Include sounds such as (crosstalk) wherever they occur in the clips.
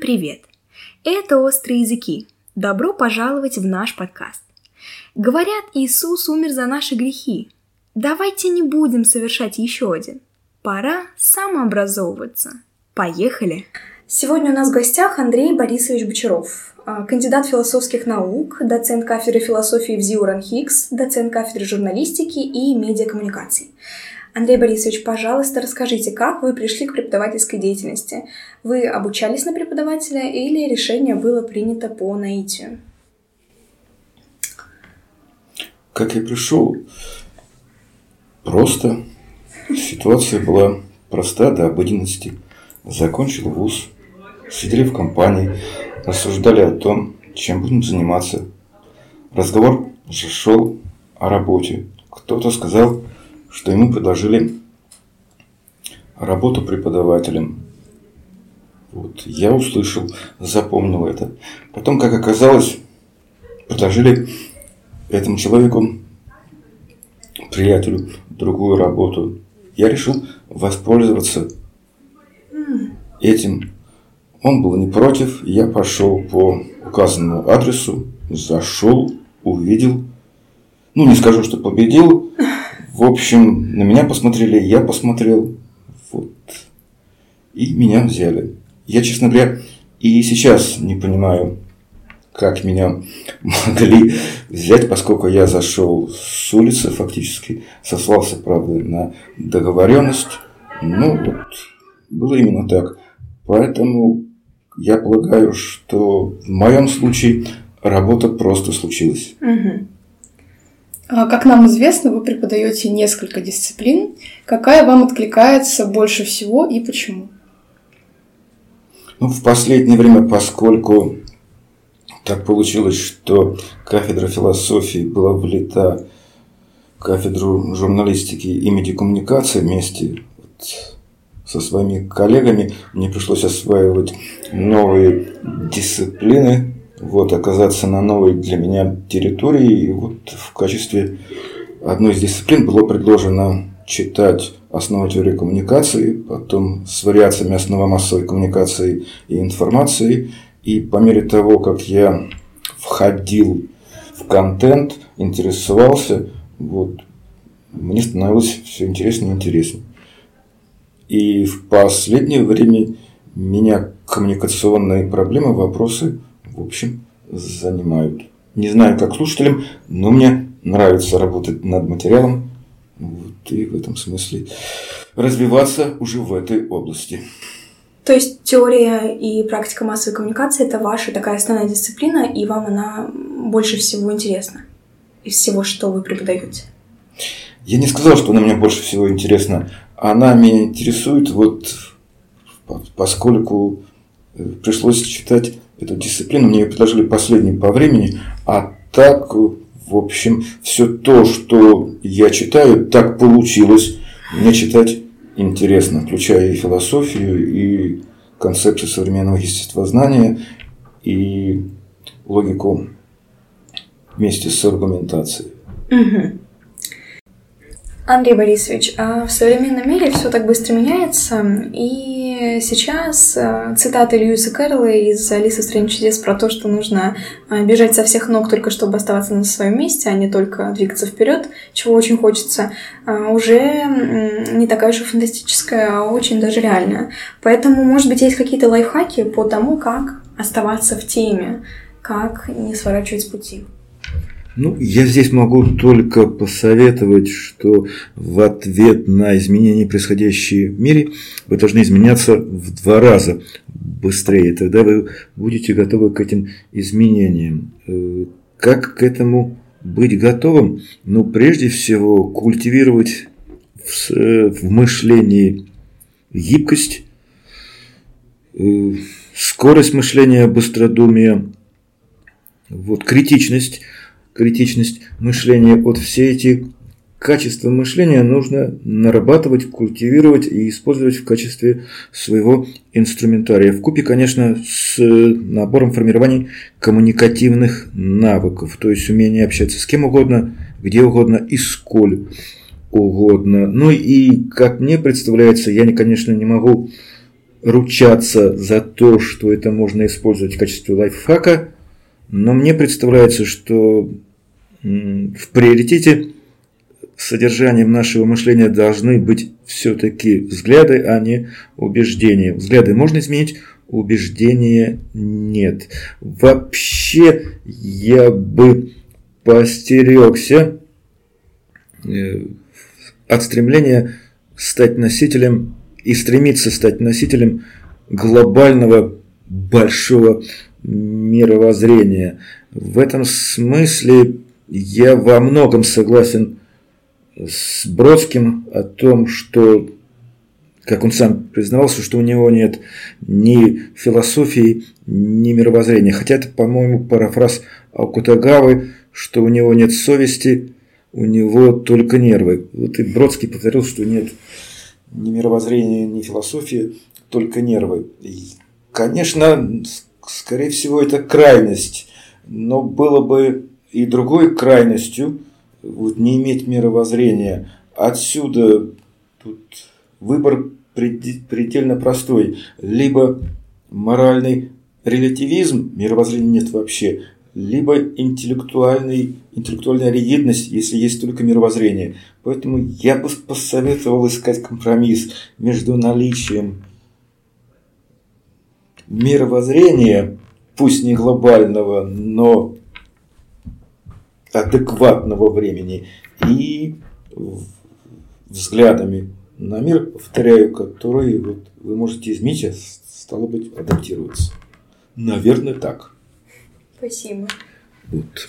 привет! Это «Острые языки». Добро пожаловать в наш подкаст. Говорят, Иисус умер за наши грехи. Давайте не будем совершать еще один. Пора самообразовываться. Поехали! Сегодня у нас в гостях Андрей Борисович Бочаров, а, кандидат философских наук, доцент кафедры философии в ЗИУ РАНХИКС, доцент кафедры журналистики и медиакоммуникаций. Андрей Борисович, пожалуйста, расскажите, как вы пришли к преподавательской деятельности? Вы обучались на преподавателя или решение было принято по наитию? Как я пришел? Просто. Ситуация была проста до обыденности. Закончил вуз, сидели в компании, рассуждали о том, чем будем заниматься. Разговор же шел о работе. Кто-то сказал, что ему предложили работу преподавателем. Вот, я услышал, запомнил это. Потом, как оказалось, предложили этому человеку, приятелю, другую работу. Я решил воспользоваться этим. Он был не против, я пошел по указанному адресу, зашел, увидел. Ну, не скажу, что победил, в общем, на меня посмотрели, я посмотрел. Вот. И меня взяли. Я, честно говоря, и сейчас не понимаю, как меня (laughs) могли взять, поскольку я зашел с улицы фактически, сослался, правда, на договоренность. Ну, вот, было именно так. Поэтому я полагаю, что в моем случае работа просто случилась. Угу. А, как нам известно, вы преподаете несколько дисциплин. Какая вам откликается больше всего и почему? Ну, в последнее время, поскольку так получилось, что кафедра философии была влита в кафедру журналистики и медиакоммуникации вместе со своими коллегами, мне пришлось осваивать новые дисциплины, вот, оказаться на новой для меня территории. И вот в качестве одной из дисциплин было предложено читать основы теории коммуникации, потом с вариациями основы массовой коммуникации и информации. И по мере того, как я входил в контент, интересовался, вот, мне становилось все интереснее и интереснее. И в последнее время меня коммуникационные проблемы, вопросы – в общем, занимают. Не знаю, как слушателям, но мне нравится работать над материалом. Вот, и в этом смысле развиваться уже в этой области. То есть теория и практика массовой коммуникации – это ваша такая основная дисциплина, и вам она больше всего интересна из всего, что вы преподаете? Я не сказал, что она мне больше всего интересна. Она меня интересует вот поскольку э, пришлось читать эту дисциплину. Мне ее предложили последней по времени, а так, в общем, все то, что я читаю, так получилось. Мне читать интересно, включая и философию, и концепцию современного естествознания, и логику вместе с аргументацией. Андрей Борисович, а в современном мире все так быстро меняется, и сейчас э, цитаты Льюиса Кэрролла из «Алисы в стране чудес» про то, что нужно э, бежать со всех ног только чтобы оставаться на своем месте, а не только двигаться вперед, чего очень хочется, э, уже не такая уж и фантастическая, а очень даже реальная. Поэтому, может быть, есть какие-то лайфхаки по тому, как оставаться в теме, как не сворачивать с пути. Ну, я здесь могу только посоветовать, что в ответ на изменения, происходящие в мире, вы должны изменяться в два раза быстрее. Тогда вы будете готовы к этим изменениям. Э, как к этому быть готовым? Ну, прежде всего, культивировать в, э, мышлении гибкость, э, скорость мышления, быстродумие, вот, критичность – критичность мышления, вот все эти качества мышления нужно нарабатывать, культивировать и использовать в качестве своего инструментария. В купе, конечно, с набором формирования коммуникативных навыков, то есть умение общаться с кем угодно, где угодно и сколь угодно. Ну и, как мне представляется, я, конечно, не могу ручаться за то, что это можно использовать в качестве лайфхака, но мне представляется, что в приоритете содержанием нашего мышления должны быть все-таки взгляды, а не убеждения. Взгляды можно изменить, убеждения нет. Вообще я бы постерегся э, от стремления стать носителем и стремиться стать носителем глобального большого мировоззрения. В этом смысле я во многом согласен с Бродским о том, что, как он сам признавался, что у него нет ни философии, ни мировоззрения. Хотя это, по-моему, парафраз Алкутагавы, что у него нет совести, у него только нервы. Вот и Бродский повторил, что нет ни мировоззрения, ни философии, только нервы. И, конечно, скорее всего, это крайность, но было бы и другой крайностью вот, не иметь мировоззрения. Отсюда тут выбор предельно простой. Либо моральный релятивизм, мировоззрения нет вообще, либо интеллектуальный, интеллектуальная ригидность, если есть только мировоззрение. Поэтому я бы посоветовал искать компромисс между наличием мировоззрения, пусть не глобального, но адекватного времени и взглядами на мир, повторяю, которые вот вы можете изменить, а стало быть, адаптироваться. Наверное, так. Спасибо. Вот.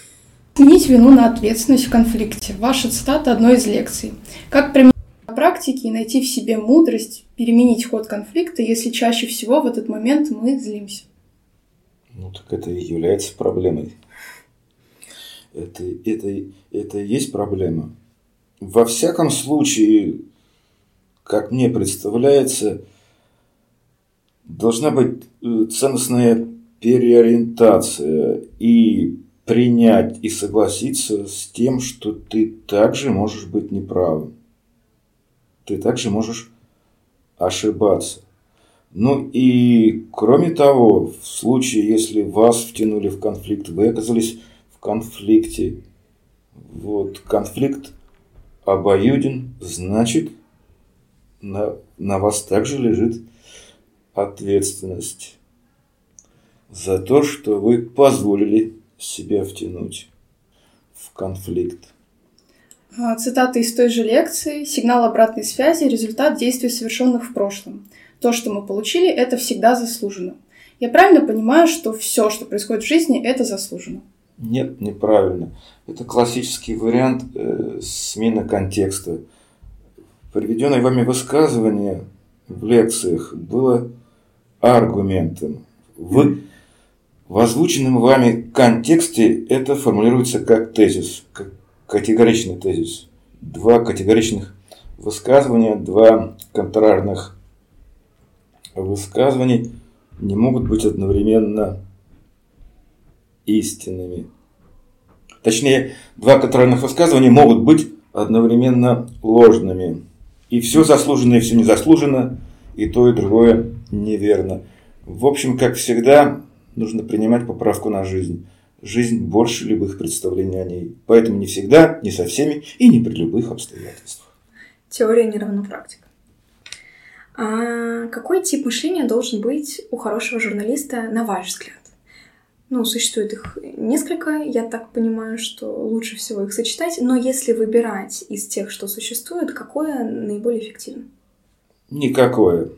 Сменить вину на ответственность в конфликте. Ваша цитата одной из лекций. Как применить на практике и найти в себе мудрость переменить ход конфликта, если чаще всего в этот момент мы злимся? Ну, так это и является проблемой. Это, это, это и есть проблема. Во всяком случае, как мне представляется, должна быть э, ценностная переориентация и принять и согласиться с тем, что ты также можешь быть неправым. Ты также можешь ошибаться. Ну и кроме того, в случае, если вас втянули в конфликт, вы оказались конфликте, вот конфликт обоюден, значит, на, на вас также лежит ответственность за то, что вы позволили себя втянуть в конфликт. А, цитата из той же лекции. Сигнал обратной связи – результат действий, совершенных в прошлом. То, что мы получили, это всегда заслужено. Я правильно понимаю, что все, что происходит в жизни, это заслужено? Нет, неправильно. Это классический вариант э, смены контекста. Приведенное вами высказывание в лекциях было аргументом. В озвученном вами контексте это формулируется как тезис, как категоричный тезис. Два категоричных высказывания, два контрарных высказываний не могут быть одновременно истинными. Точнее, два контрарных высказывания могут быть одновременно ложными. И все заслуженно, и все незаслуженно, и то, и другое неверно. В общем, как всегда, нужно принимать поправку на жизнь. Жизнь больше любых представлений о ней. Поэтому не всегда, не со всеми и не при любых обстоятельствах. Теория не равна практика. А какой тип мышления должен быть у хорошего журналиста, на ваш взгляд? Ну, существует их несколько, я так понимаю, что лучше всего их сочетать, но если выбирать из тех, что существует, какое наиболее эффективно? Никакое.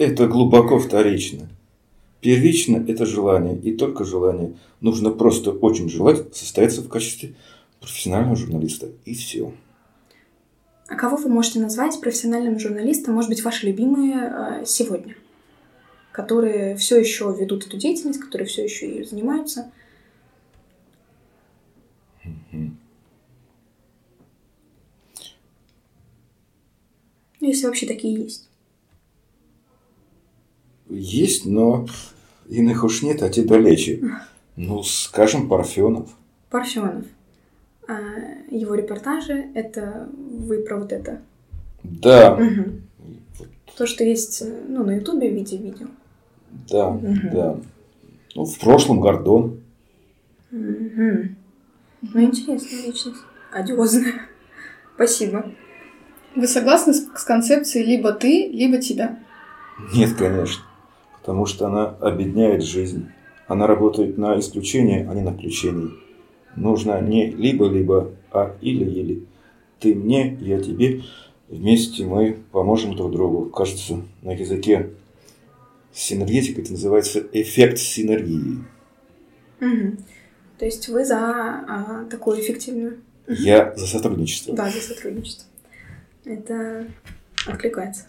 Это глубоко вторично. Первично – это желание, и только желание. Нужно просто очень желать состояться в качестве профессионального журналиста, и все. А кого вы можете назвать профессиональным журналистом, может быть, ваши любимые э, сегодня, которые все еще ведут эту деятельность, которые все еще ее занимаются? Mm-hmm. Ну, если вообще такие есть. Есть, но иных уж нет, а те далече. (laughs) Ну, скажем, Парфенов. Парфенов. А его репортажи, это вы про вот это? Да. Угу. Вот. То, что есть э, ну, на Ютубе в виде видео. Да, Мгм. да. Ну, в прошлом Гордон. Мгм. Ну, интересная личность. Одиозная. Спасибо. Вы согласны с, с концепцией либо ты, либо тебя? Нет, конечно. Потому что она обедняет жизнь. Она работает на исключение, а не на включение. Нужно не либо-либо, а или-или. Ты мне, я тебе. Вместе мы поможем друг другу. Кажется, на языке синергетика это называется эффект синергии. Мгм. То есть вы за а, такую эффективную Я за сотрудничество. Да, за сотрудничество. Это откликается.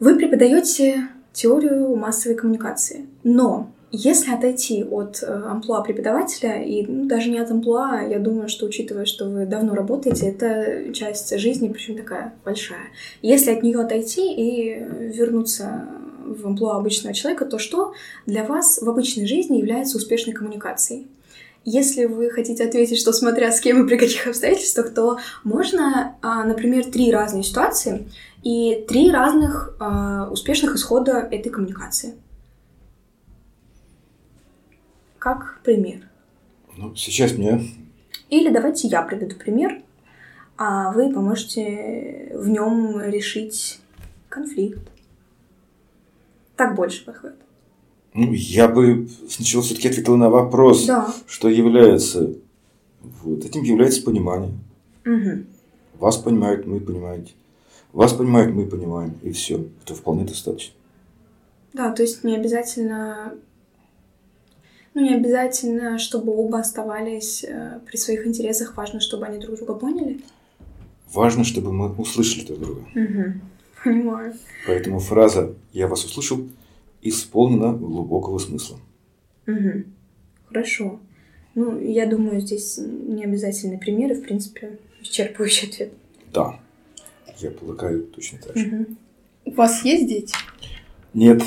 Вы преподаете теорию массовой коммуникации, но если отойти от э, амплуа преподавателя, и ну, даже не от амплуа, я думаю, что учитывая, что вы давно работаете, это часть жизни, причем такая большая. Если от нее отойти и вернуться в амплуа обычного человека, то что для вас в обычной жизни является успешной коммуникацией? Если вы хотите ответить, что смотря с кем и при каких обстоятельствах, то можно, а, например, три разные ситуации и три разных а, успешных исхода этой коммуникации. Как пример. Ну, сейчас мне Или давайте я приведу пример, а вы поможете в нем решить конфликт. Так больше подходит. ну, я бы сначала все-таки ответил на вопрос, Да. что является. Вот этим является понимание. Мгм. Вас понимают, мы понимаете. Вас понимают, мы понимаем. И все. Это вполне достаточно. Да, то есть не обязательно... Ну, не обязательно, чтобы оба оставались э, при своих интересах. Важно, чтобы они друг друга поняли. Важно, чтобы мы услышали друг друга. Угу. Понимаю. Поэтому фраза «я вас услышал» исполнена глубокого смысла. Угу. Хорошо. Ну, я думаю, здесь не обязательны примеры, в принципе, исчерпывающий ответ. Да. Я полагаю точно так же. Мгм. У вас есть дети? Нет,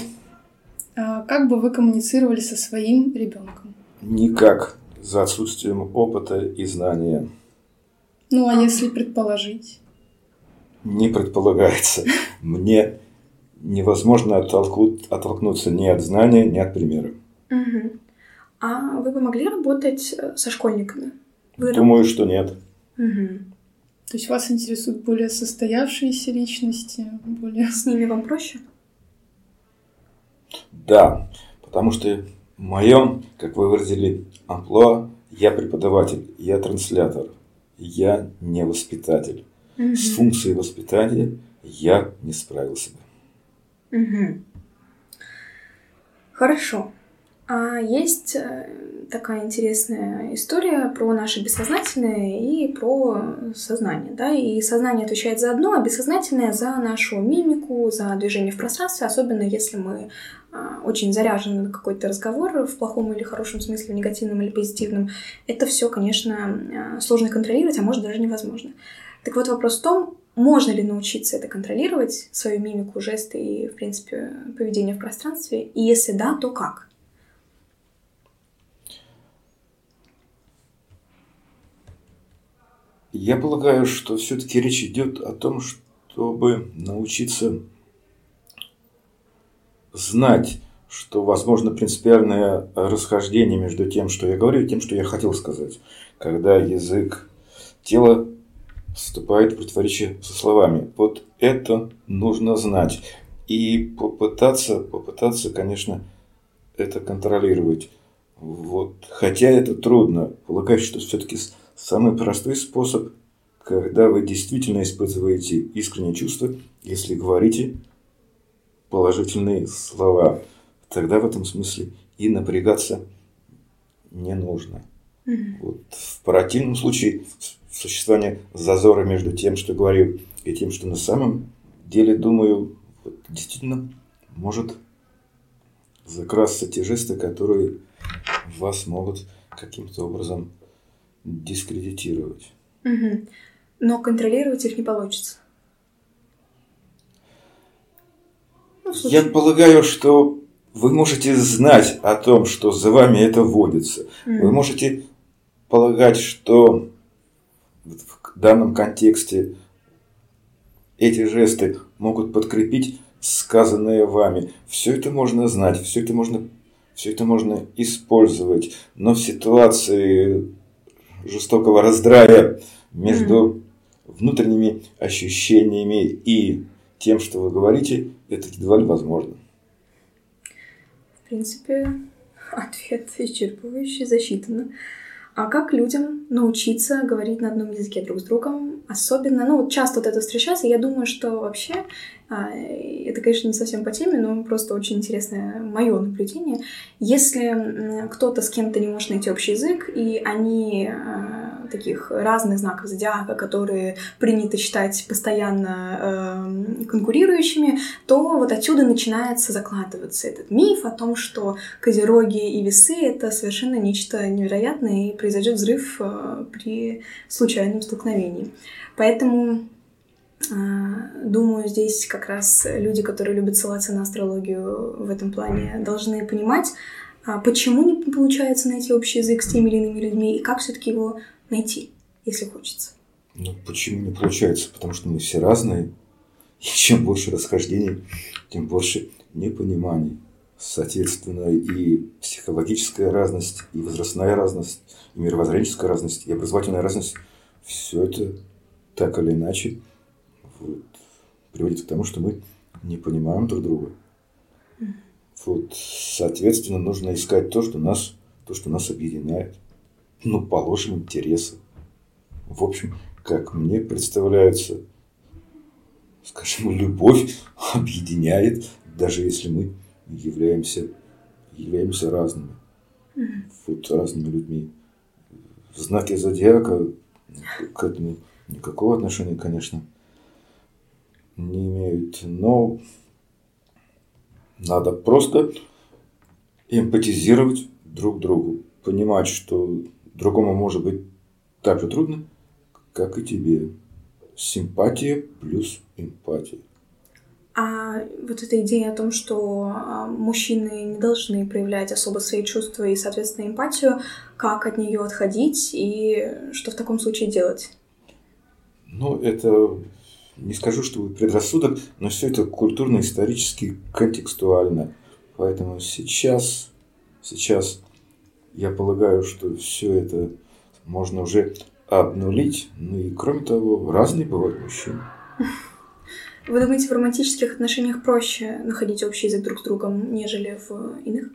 А как бы вы коммуницировали со своим ребенком? никак. За отсутствием опыта и знания Ну, а А. если предположить? Не предполагается. Мне невозможно оттолку- оттолкнуться ни от знания, ни от примера. Мгм. А вы бы могли работать э, со школьниками? Вы Думаю, что нет. Мгм. То есть вас интересуют более состоявшиеся личности, более... С ними вам проще? Да, потому что в моем, как вы выразили, амплуа, я преподаватель, я транслятор, я не воспитатель. Мгм. С функцией воспитания я не справился бы. Мгм. Хорошо. А есть э, такая интересная история про наше бессознательное и про сознание, да? И сознание отвечает за одно, а бессознательное за нашу мимику, за движение в пространстве, особенно если мы а, очень заряжены на какой-то разговор в плохом или хорошем смысле, в негативном или позитивном. Это все, конечно, а, сложно контролировать, а может даже невозможно. Так вот вопрос в том, можно ли научиться это контролировать, свою мимику, жесты и, в принципе, поведение в пространстве? И если да, то как? Я полагаю, что все-таки речь идет о том, чтобы научиться знать, что возможно принципиальное расхождение между тем, что я говорю, и тем, что я хотел сказать. Когда язык тела вступает в противоречие со словами. Вот это нужно знать. И попытаться, попытаться, конечно, это контролировать. Вот. Хотя это трудно. Полагаю, что все-таки самый простой способ, когда вы действительно испытываете искренние чувства, если говорите положительные слова, тогда в этом смысле и напрягаться не нужно. Мгм. Вот. В противном случае существование зазора между тем, что говорю, и тем, что на самом деле думаю, действительно может закрасться те жесты, которые вас могут каким-то образом дискредитировать. Мгм. Но контролировать их не получится. Ну, Я полагаю, что вы можете знать о том, что за вами это вводится. М. Вы можете полагать, что в данном контексте эти жесты могут подкрепить сказанное вами. Все это можно знать, все это можно, все это можно использовать. Но в ситуации жестокого раздрая между внутренними ощущениями и тем, что вы говорите, это едва ли возможно. В принципе, (laughs) ответ исчерпывающий, засчитано. А как людям научиться говорить на одном языке друг с другом? Особенно, ну, вот часто вот это встречается, я думаю, что вообще, а, это, конечно, не совсем по теме, но просто очень интересное мое наблюдение. Если кто-то с кем-то не может найти общий язык, и они а, таких разных знаков зодиака, которые принято считать постоянно э, конкурирующими, то вот отсюда начинается закладываться этот миф о том, что козероги и весы — это совершенно нечто невероятное, и произойдет взрыв э, при случайном столкновении. Поэтому э, Думаю, здесь как раз люди, которые любят ссылаться на астрологию в этом плане, должны понимать, а почему не получается найти общий язык с теми или иными людьми и как все-таки его найти, если хочется. Ну, почему не получается? Потому что мы все разные. И чем больше расхождений, тем больше непониманий. Соответственно, и психологическая разность, и возрастная разность, и мировоззренческая разность, и образовательная разность, все это так или иначе вот, приводит к тому, что мы не понимаем друг друга. Вот, соответственно, нужно искать то, что нас, то, что нас объединяет ну, положим, интересы. В общем, как мне представляется, скажем, (laughs) любовь объединяет, даже если мы являемся, являемся разными. Вот разными людьми. Знаки зодиака к этому никакого отношения, конечно, не имеют. Но надо просто эмпатизировать друг другу, понимать, что Другому может быть так же трудно, как и тебе. Симпатия плюс эмпатия. А вот эта идея о том, что а, мужчины не должны проявлять особо свои чувства и, соответственно, эмпатию, как от нее отходить и что в таком случае делать? Ну, это не скажу, что предрассудок, но все это культурно-исторически контекстуально. Поэтому сейчас, сейчас я полагаю, что все это можно уже обнулить. Ну и кроме того, разные бывают мужчины. Вы думаете, в романтических отношениях проще находить общий язык друг с другом, нежели в иных?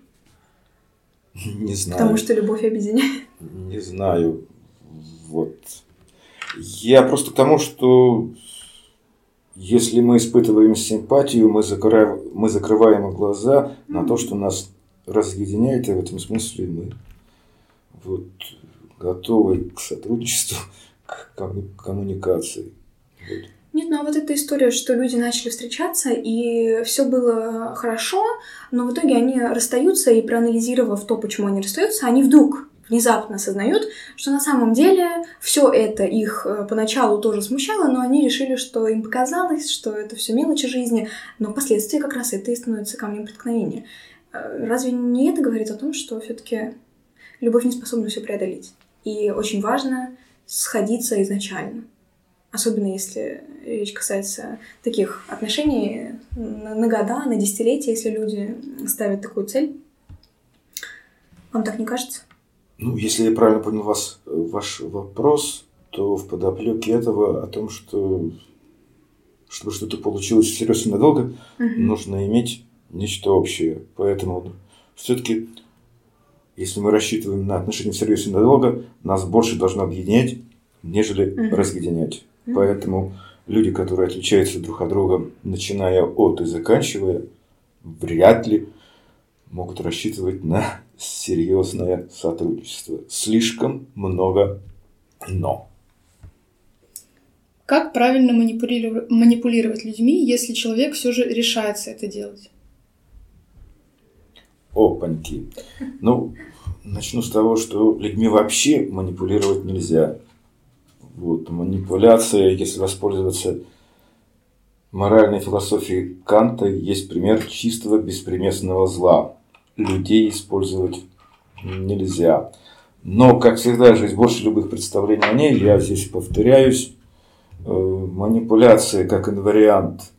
Не знаю. Потому что любовь объединяет. Не знаю. Вот. Я просто к тому, что если мы испытываем симпатию, мы закрываем, мы закрываем глаза на то, что нас разъединяет, и в этом смысле мы вот, готовы к сотрудничеству, (laughs) к коммуникации. Вот. Нет, ну а вот эта история, что люди начали встречаться, и все было хорошо, но в итоге они расстаются, и проанализировав то, почему они расстаются, они вдруг внезапно осознают, что на самом деле все это их э, поначалу тоже смущало, но они решили, что им показалось, что это все мелочи жизни, но впоследствии как раз это и становится камнем преткновения. Разве не это говорит о том, что все-таки любовь не способна все преодолеть. И очень важно сходиться изначально. Особенно если речь касается таких отношений на, на года, на десятилетия, если люди ставят такую цель. Вам так не кажется? Ну, если я правильно понял вас, ваш вопрос, то в подоплеке этого о том, что чтобы что-то получилось всерьез и надолго, угу. нужно иметь нечто общее. Поэтому все-таки если мы рассчитываем на отношения и надолго, нас больше должно объединять, нежели mm-hmm. разъединять. Mm-hmm. Поэтому люди, которые отличаются друг от друга, начиная от и заканчивая, вряд ли могут рассчитывать на серьезное сотрудничество. Слишком много но. Как правильно манипулировать людьми, если человек все же решается это делать? Опаньки. Ну, начну с того, что людьми вообще манипулировать нельзя. Вот, манипуляция, если воспользоваться моральной философией Канта, есть пример чистого беспримесного зла. Людей использовать нельзя. Но, как всегда есть больше любых представлений о ней. Я здесь повторяюсь. Э, манипуляция, как инвариант,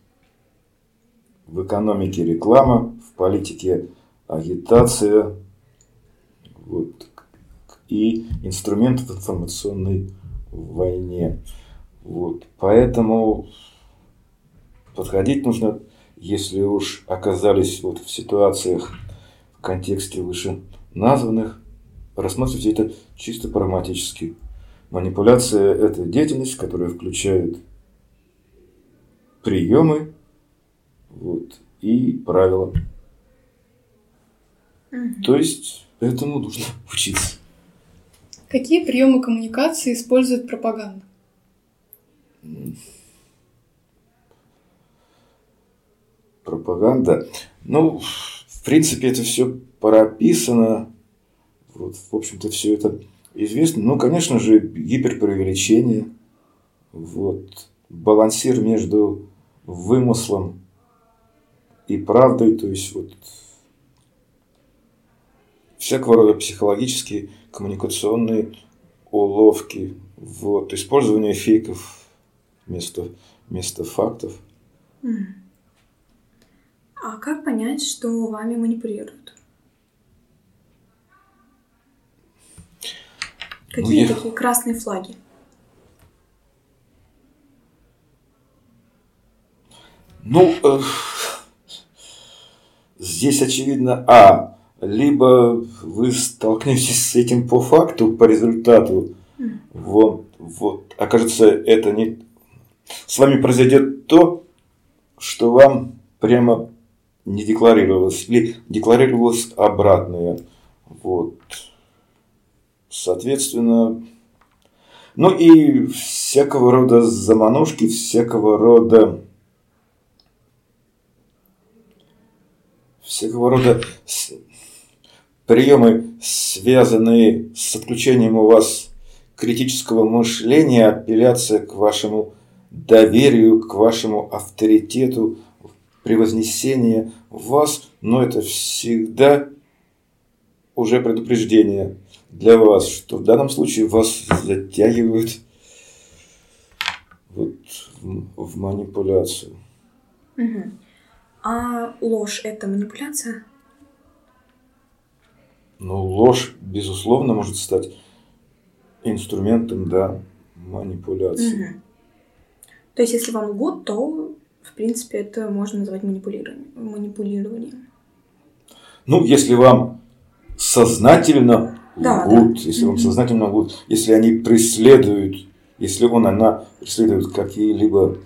в экономике реклама, в политике агитация вот, и инструмент в информационной войне. Вот. Поэтому подходить нужно, если уж оказались вот в ситуациях в контексте выше названных, рассматривать это чисто прагматически. Манипуляция – это деятельность, которая включает приемы вот, и правила. Мгм. То есть этому нужно (laughs) учиться. Какие приемы коммуникации использует пропаганда? Пропаганда. Ну, в принципе, это все прописано. Вот, в общем-то, все это известно. Ну, конечно же, гиперпреувеличение. Вот, балансир между вымыслом и правдой. То есть, вот, всякого рода психологические, коммуникационные уловки. Вот, использование фейков вместо, вместо фактов. А как понять, что вами манипулируют? Какие я- такие красные флаги? Ну, э, (laughs) здесь очевидно, а, либо вы столкнетесь с этим по факту, по результату, вот, вот, окажется, это не... С вами произойдет то, что вам прямо не декларировалось, или декларировалось обратное. Вот. Соответственно, ну и всякого рода заманушки, всякого рода всякого рода приемы, связанные с отключением у вас критического мышления, апелляция к вашему доверию, к вашему авторитету, превознесение вас, но это всегда уже предупреждение для вас, что в данном случае вас затягивают вот в, манипуляцию. Мгм. А ложь это манипуляция? Но ложь, безусловно, может стать инструментом, да, манипуляции. Мгм. То есть, если вам лгут, то, в принципе, это можно назвать манипулированием. манипулированием. Ну, если вам сознательно Да, лгут, да. если вам Мгм. сознательно лгут, если они преследуют, если он, она преследуют какие-либо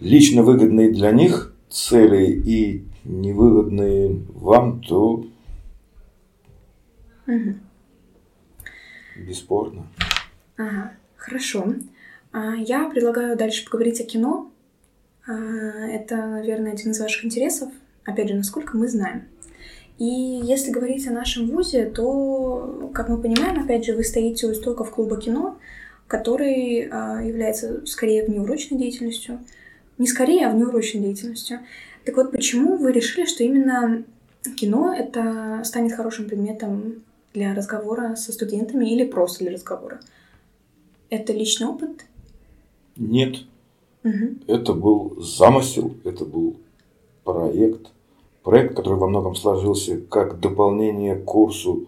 лично выгодные для них цели и невыгодные вам, то Мгм. бесспорно. Ага, хорошо. А, Я предлагаю дальше поговорить о кино. А, Это, наверное, один из ваших интересов. Опять же, насколько мы знаем. И если говорить о нашем вузе, то, как мы понимаем, опять же, вы стоите у истоков клуба кино, который а, является скорее внеурочной деятельностью. Не скорее, а внеурочной деятельностью. Так вот, почему вы решили, что именно кино это станет хорошим предметом для разговора со студентами или просто для разговора? Это личный опыт? Нет, Мгм. это был замысел, это был проект. Проект, который во многом сложился как дополнение к курсу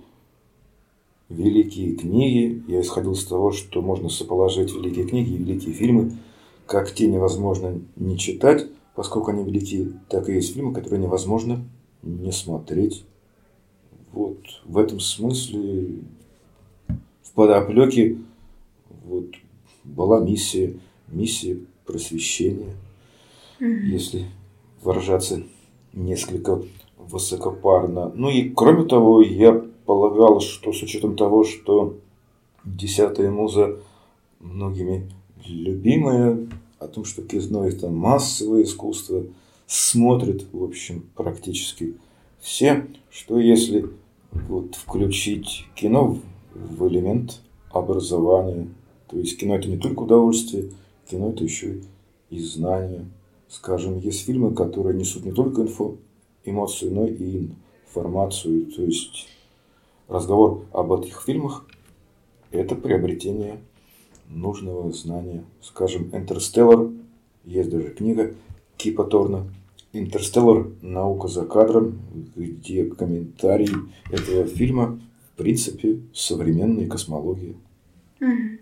«Великие книги». Я исходил из того, что можно соположить великие книги и великие фильмы. Как те невозможно не читать, поскольку они великие, так и есть фильмы, которые невозможно не смотреть. Вот в этом смысле в подоплеке вот, была миссия, миссия просвещения, Мгм. если выражаться несколько высокопарно. Ну и кроме того, я полагал, что с учетом того, что десятая муза многими любимая, о том, что кино это массовое искусство, смотрят, в общем, практически все, что если вот включить кино в элемент образования, то есть кино это не только удовольствие, кино это еще и знание. Скажем, есть фильмы, которые несут не только инфо, эмоцию, но и информацию. То есть разговор об этих фильмах – это приобретение нужного знания. Скажем, «Интерстеллар», есть даже книга Кипа Торна. «Интерстеллар. Наука за кадром», где комментарий этого фильма, в принципе, современная космология. Угу.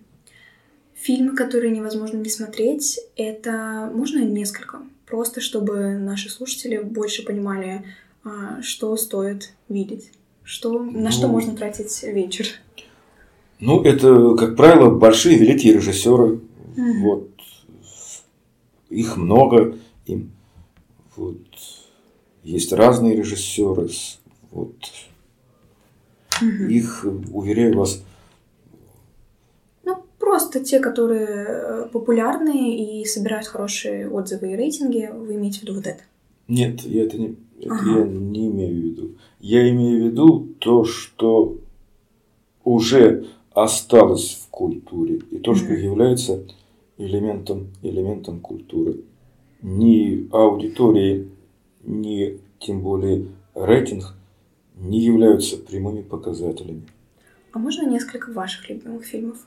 Фильмы, которые невозможно не смотреть, это можно несколько, просто чтобы наши слушатели больше понимали, а, что стоит видеть, что, ну, на что можно тратить вечер. Ну, это, как правило, большие великие режиссеры. Угу. Вот. Их много. Им вот. Есть разные режиссеры. Вот. Угу. Их, уверяю вас, Просто те, которые э, популярные и собирают хорошие отзывы и рейтинги, вы имеете в виду вот это? Нет, я это не, это ага. я не имею в виду. Я имею в виду то, что уже осталось в культуре и то, что mm. является элементом, элементом культуры. Ни аудитории, ни тем более рейтинг не являются прямыми показателями. А можно несколько ваших любимых фильмов?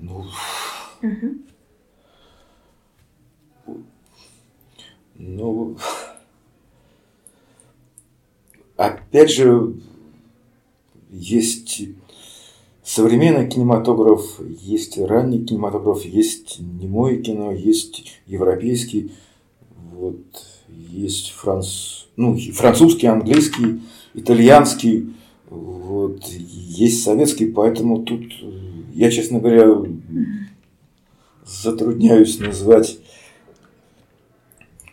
Ну, угу. ну, опять же, есть современный кинематограф, есть ранний кинематограф, есть немое кино, есть европейский, вот, есть франц... ну, французский, английский, итальянский, вот, есть советский, поэтому тут я, честно говоря, затрудняюсь назвать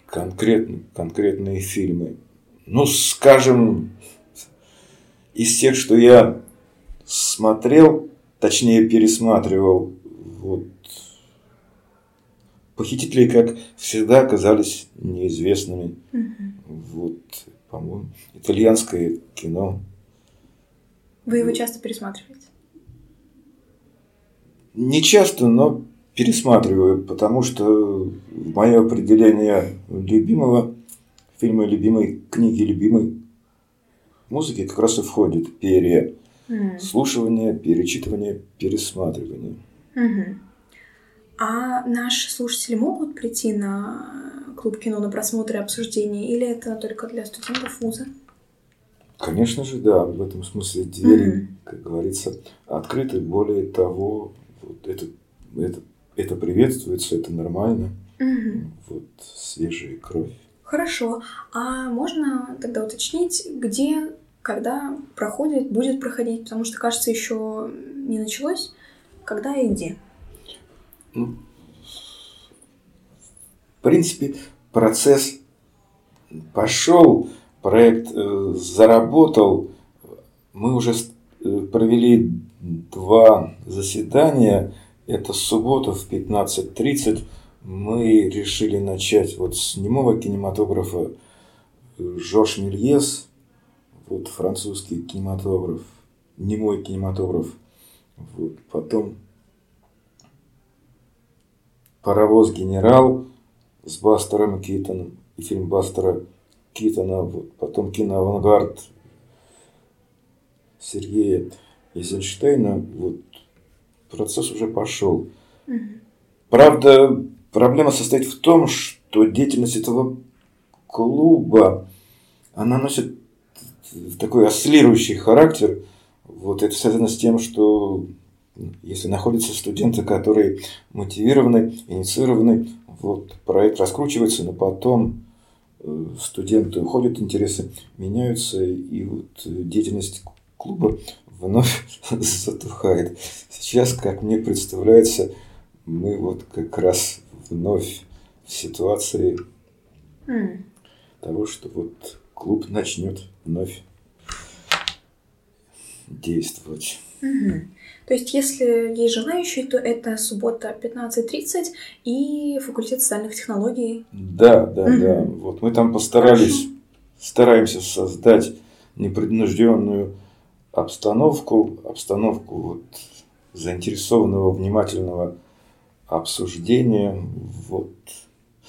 конкретно, конкретные фильмы. Ну, скажем, из тех, что я смотрел, точнее пересматривал, вот, похитители, как всегда, оказались неизвестными. Угу. Вот, по-моему, итальянское кино. Вы его часто пересматриваете? Не часто, но пересматриваю, потому что мое определение любимого фильма, любимой книги, любимой музыки как раз и входит переслушивание, перечитывание, пересматривание. Угу. А наши слушатели могут прийти на клуб кино на просмотр и обсуждение, или это только для студентов вуза? Конечно же, да. В этом смысле двери, mm как говорится, открыты. Более того, вот это, это, это приветствуется, это нормально. Угу. Вот свежая кровь. Хорошо. А можно тогда уточнить, где, когда проходит, будет проходить? Потому что, кажется, еще не началось. Когда и где? Ну, в принципе, процесс пошел, проект э, заработал. Мы уже э, провели два заседания. Это суббота в 15.30. Мы решили начать вот с немого кинематографа Жорж Мельес, вот французский кинематограф, немой кинематограф. Вот. Потом «Паровоз генерал» с Бастером Китоном и фильм Бастера Китона. Вот. Потом киноавангард Сергея Эйзенштейна, вот процесс уже пошел. Правда, проблема состоит в том, что деятельность этого клуба, она носит такой осциллирующий характер. Вот это связано с тем, что если находятся студенты, которые мотивированы, инициированы, вот проект раскручивается, но потом э, студенты уходят, интересы меняются, и вот деятельность клуба вновь (laughs) затухает. Сейчас, как мне представляется, мы вот как раз вновь в ситуации mm. того, что вот клуб начнет вновь действовать. Mm-hmm. То есть, если есть желающие, то это суббота 15.30 и факультет социальных технологий. Да, да, mm-hmm. да. Вот мы там постарались, Хорошо. стараемся создать непреднужденную обстановку, обстановку вот заинтересованного, внимательного обсуждения. Вот.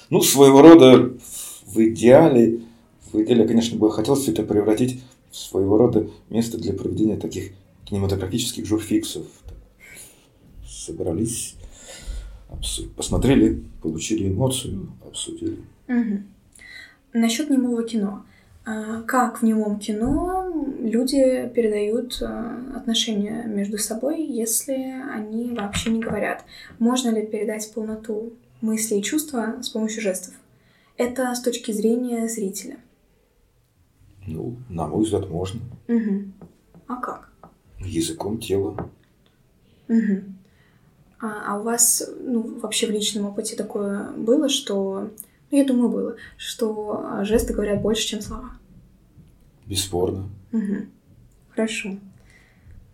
Ну, своего рода в идеале, в идеале, конечно, бы хотелось все это превратить своего рода место для проведения таких кинематографических журфиксов. Собрались. Посмотрели, получили эмоцию, обсудили. Угу. Насчет немого кино. А, как в немом кино люди передают а, отношения между собой, если они вообще не говорят? Можно ли передать полноту мысли и чувства с помощью жестов? Это с точки зрения зрителя. Ну, на мой взгляд, можно. Угу. А как? Языком тела. Угу. А, а у вас, ну, вообще в личном опыте такое было, что, ну, я думаю, было, что а, жесты говорят больше, чем слова? Бесспорно. Угу. Хорошо.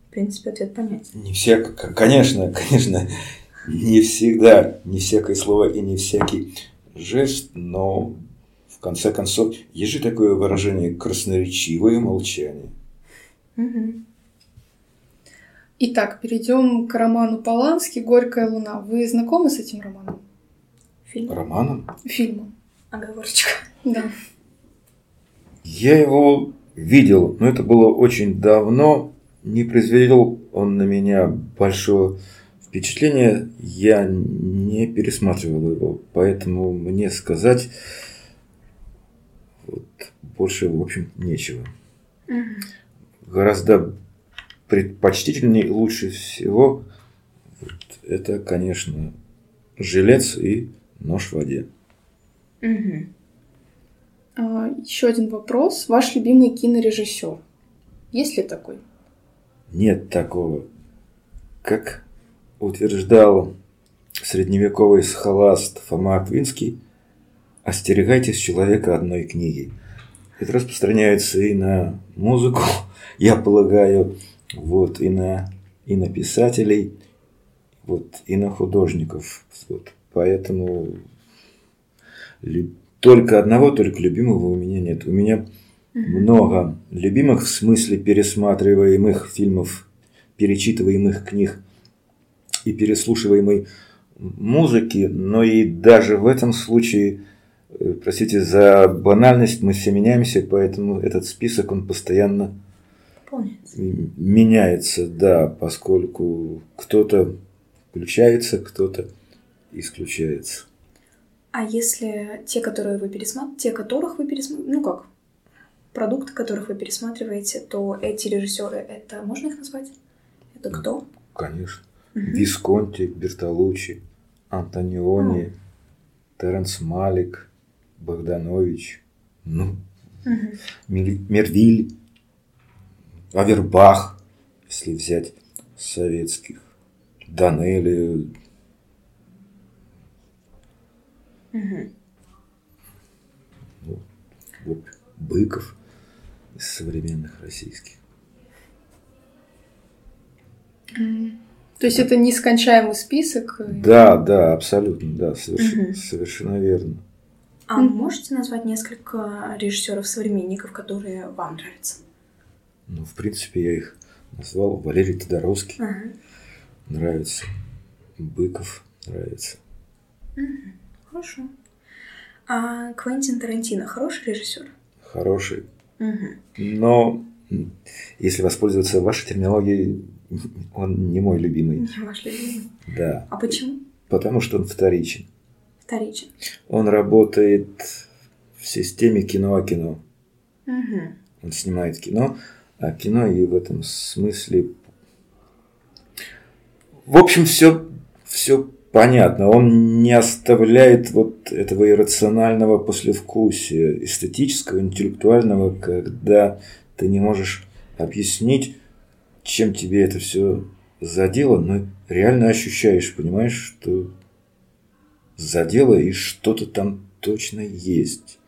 В принципе, ответ понятен. Не все, конечно, конечно, не всегда, не всякое слово и не всякий жест, но в конце концов, есть же такое выражение красноречивое молчание. Угу. Итак, перейдем к роману Полански «Горькая луна». Вы знакомы с этим романом? Фильм? Романом? Фильмом. Оговорочка. Да. Я его видел, но это было очень давно. Не произвел он на меня большого впечатления. Я не пересматривал его, поэтому мне сказать вот, больше, в общем, нечего. Угу. Гораздо предпочтительнее лучше всего вот, это, конечно, жилец и нож в воде. Угу. А, еще один вопрос. Ваш любимый кинорежиссер? Есть ли такой? Нет такого. Как утверждал средневековый схоласт Фома Аквинский, остерегайтесь человека одной книги. Это распространяется и на музыку, (laughs) я полагаю, вот, и на, и на писателей, вот, и на художников. Вот. Поэтому только одного, только любимого у меня нет. У меня много любимых в смысле пересматриваемых фильмов, перечитываемых книг и переслушиваемой музыки, но и даже в этом случае, простите за банальность, мы все меняемся, поэтому этот список, он постоянно Пополняется. меняется, да, поскольку кто-то включается, кто-то исключается. А если те, которые вы пересматриваете, те, которых вы пересматриваете, ну как, продукты, которых вы пересматриваете, то эти режиссеры, это можно их назвать? Это кто? Конечно. Висконти, Бертолуччи, Антониони, Теренс Малик, Богданович, ну. Мили- Мервиль, Авербах, если взять советских, Данели, Мгм. вот, Быков из современных российских. То есть это нескончаемый список? Да, да, абсолютно, да, соверш- Мгм. совершенно верно. А Мгм. можете назвать несколько режиссеров-современников, которые вам нравятся? Ну, в принципе, я их назвал. Валерий Тодоровский Ага. нравится. Быков нравится. Хорошо. А Квентин Тарантино хороший режиссер? Хороший. Угу. Но, если воспользоваться вашей терминологией, он не мой любимый. Не ваш любимый. Да. А почему? Потому что он вторичен. Вторичен. Он работает в системе кино о кино. Угу. Он снимает кино, а кино и в этом смысле... В общем, все, все понятно. Он не оставляет вот этого иррационального послевкусия, эстетического, интеллектуального, когда ты не можешь объяснить, чем тебе это все задело, но реально ощущаешь, понимаешь, что задело и что-то там точно есть.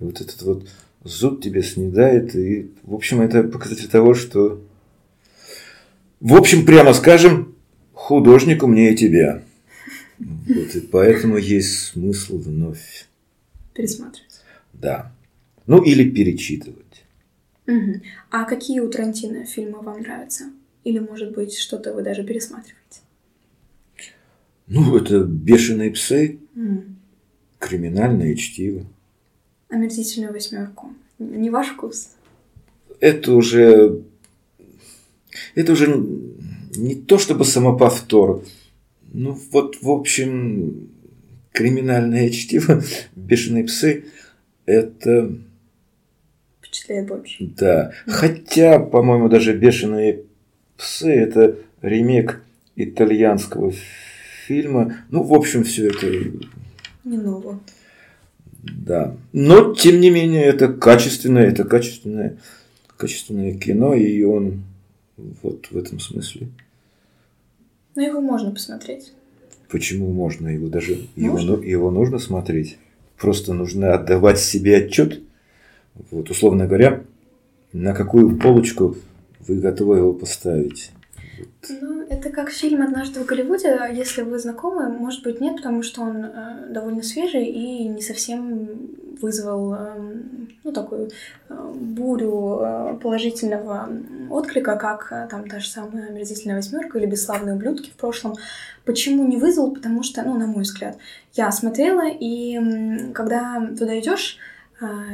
И вот этот вот зуб тебе снедает, и, в общем, это показатель того, что, в общем, прямо скажем, художник умнее тебя. Вот, и поэтому есть смысл вновь, Пересматривать. да. Ну, или перечитывать. Угу. А какие у Тарантино фильмы вам нравятся? Или, может быть, что-то вы даже пересматриваете? Ну, это «Бешеные псы», М. «Криминальное чтиво». Омерзительную восьмерку. Не ваш вкус? это уже это уже не то чтобы самоповтор, Ну, вот, в общем, криминальное чтиво, бешеные псы, это... Впечатляет больше. Да. Хотя, по-моему, даже бешеные псы это ремейк итальянского фильма. Ну, в общем, все это... Не ново. Да. Но, тем не менее, это качественное, это качественное, качественное кино, и он вот в этом смысле. Но его можно посмотреть. Почему можно? Его даже Его, его нужно смотреть. Просто нужно отдавать себе отчет. Вот, условно говоря, на какую полочку вы готовы его поставить. Ну, это как фильм «Однажды в Голливуде». Если вы знакомы, может быть, нет, потому что он э, довольно свежий и не совсем вызвал э, ну, такую э, бурю э, положительного отклика, как э, там та же самая «Омерзительная восьмерка» или «Бесславные ублюдки» в прошлом. Почему не вызвал? Потому что, ну, на мой взгляд, я смотрела, и когда туда идешь,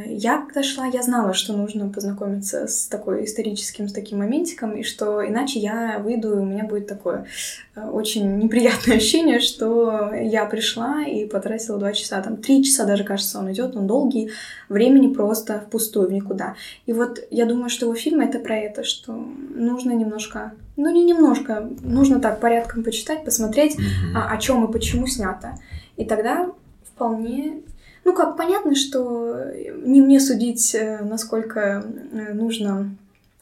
я когда шла, я знала, что нужно познакомиться с такой историческим, с таким моментиком, и что иначе я выйду, и у меня будет такое э, очень неприятное (laughs) ощущение, что я пришла и потратила два часа, там три часа даже, кажется, он идет, он долгий, времени просто впустую, в никуда. И вот я думаю, что его фильм это про это, что нужно немножко, ну не немножко, нужно так порядком почитать, посмотреть, mm-hmm. а, о чем и почему снято. И тогда вполне ну как, понятно, что не мне судить, э, насколько э, нужно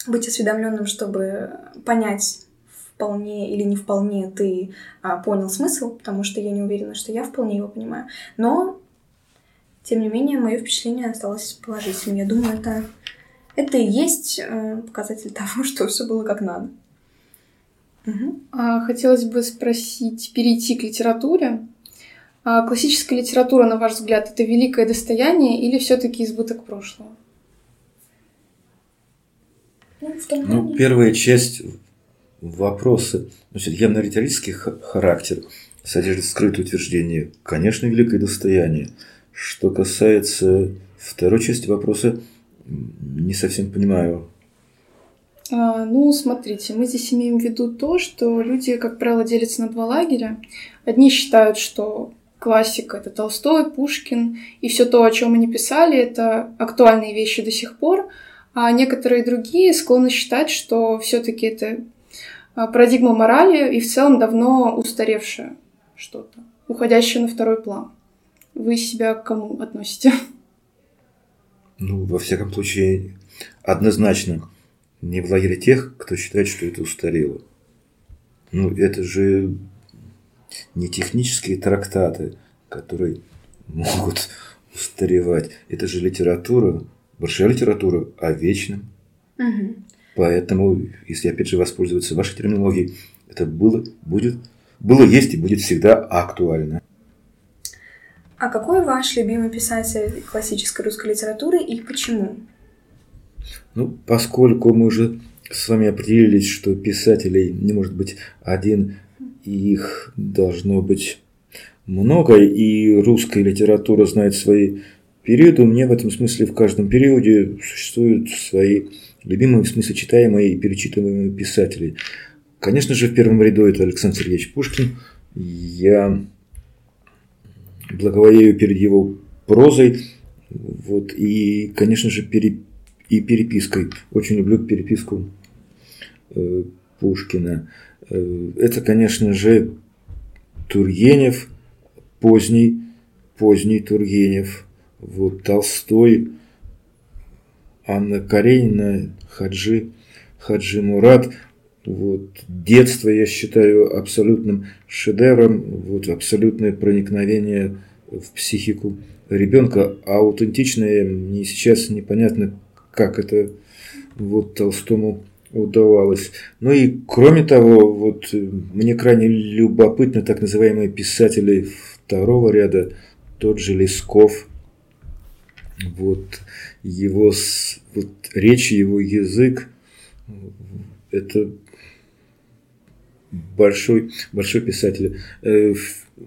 быть осведомленным, чтобы понять, вполне или не вполне ты а, понял смысл, потому что я не уверена, что я вполне его понимаю. Но, тем не менее, мое впечатление осталось положительным. Я думаю, это, это и есть э, показатель (laughs) того, что все было как надо. Угу. А, хотелось бы спросить, перейти к литературе. А классическая литература, на ваш взгляд, это великое достояние или все-таки избыток прошлого? Ну, ну первая часть вопроса значит, явно риторический характер содержит скрытое утверждение. Конечно, великое достояние. Что касается второй части вопроса, не совсем понимаю. А, ну, смотрите, мы здесь имеем в виду то, что люди, как правило, делятся на два лагеря. Одни считают, что классика. Это Толстой, Пушкин. И все то, о чем они писали, это актуальные вещи до сих пор. А некоторые другие склонны считать, что все-таки это а, парадигма морали и в целом давно устаревшее что-то, уходящее на второй план. Вы себя к кому относите? Ну, во всяком случае, однозначно не в лагере тех, кто считает, что это устарело. Ну, это же не технические трактаты, которые могут (laughs) устаревать. Это же литература, большая литература о вечном. Угу. Поэтому, если опять же воспользоваться вашей терминологией, это было, будет, было, есть и будет всегда актуально. А какой ваш любимый писатель классической русской литературы и почему? Ну, поскольку мы уже с вами определились, что писателей не может быть один их должно быть много, и русская литература знает свои периоды. У меня в этом смысле в каждом периоде существуют свои любимые, в смысле читаемые и перечитываемые писатели. Конечно же, в первом ряду это Александр Сергеевич Пушкин. Я благоволею перед его прозой. Вот, и, конечно же, пере, и перепиской. Очень люблю переписку э, Пушкина. Э, это, конечно же, Тургенев, поздний, поздний Тургенев, вот Толстой, Анна Каренина, Хаджи, Хаджи Мурат. Вот, детство я считаю абсолютным шедевром, вот, абсолютное проникновение в психику ребенка, а аутентичное мне сейчас непонятно, как это вот Толстому удавалось. Ну и кроме того, вот э, мне крайне любопытны так называемые писатели второго ряда, тот же Лесков, вот его вот, речь, его язык, это большой, большой писатель. Э,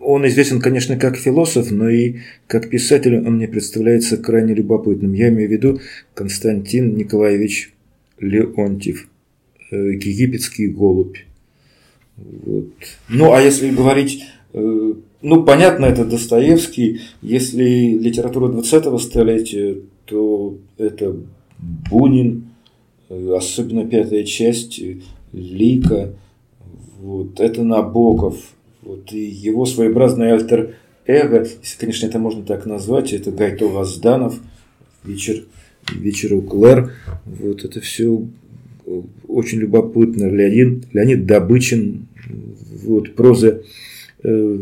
он известен, конечно, как философ, но и как писатель он мне представляется крайне любопытным. Я имею в виду Константин Николаевич Леонтьев – египетский голубь. Вот. Ну, а если говорить, э, ну, понятно, это Достоевский. Если литература 20-го столетия, то это Бунин, э, особенно пятая часть, э, Лика, вот, это Набоков, вот, и его своеобразный альтер эго, если, конечно, это можно так назвать, это Гайто Возданов, вечер, вечер у Клэр, вот, это все очень любопытно. Леонид, Леонид Добычин, вот, проза э,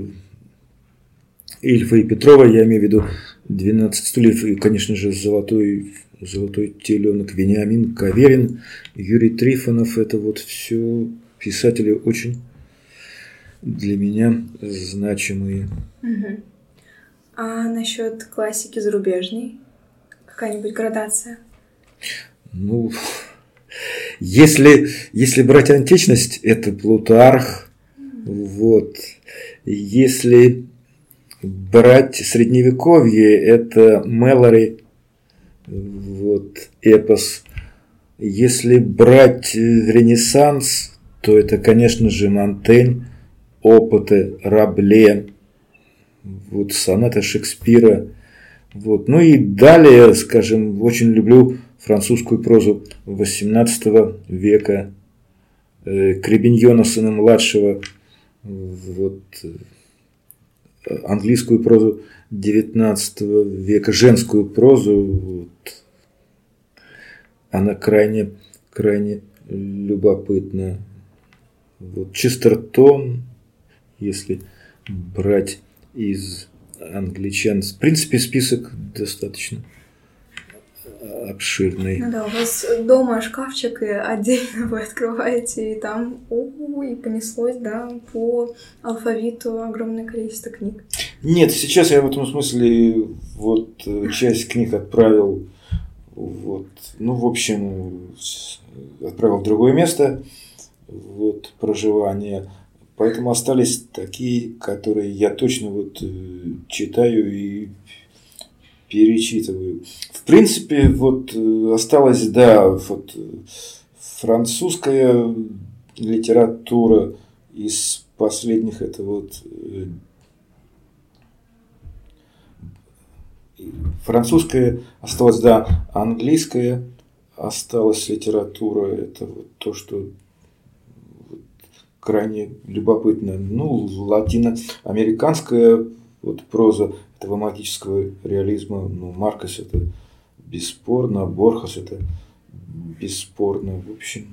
Ильфа и Петрова, я имею в виду 12 стульев и, конечно же, золотой, золотой теленок Вениамин Каверин, Юрий Трифонов. Это вот все писатели очень для меня значимые. Угу. А насчет классики зарубежной? Какая-нибудь градация? Ну, (laughs) если, если брать античность, это Плутарх. Вот. Если брать средневековье, это Мэлори, вот, эпос. Если брать Ренессанс, то это, конечно же, Монтень, опыты Рабле, вот, сонаты Шекспира. Вот. Ну и далее, скажем, очень люблю французскую прозу XVIII века, э, Кребиньона сына младшего, вот, э, английскую прозу XIX века, женскую прозу, вот, она крайне, крайне любопытна. Вот, Честертон, если брать из англичан, в принципе, список достаточно обширный. Ну да, у вас дома шкафчик, и отдельно (laughs) вы открываете, и там, у, и понеслось, да, по алфавиту огромное количество книг. Нет, сейчас я в этом смысле вот э, часть книг отправил, вот, ну, в общем, отправил в другое место, вот, проживания. Поэтому остались такие, которые я точно вот э, читаю и перечитываю. Принципе, вот э, осталась, да, вот э, французская литература из последних, это вот э, французская осталась, да, английская осталась литература, это вот то, что крайне любопытно. Ну, латиноамериканская вот проза этого магического реализма, ну, Маркос это бесспорно, Борхас это бесспорно. В общем,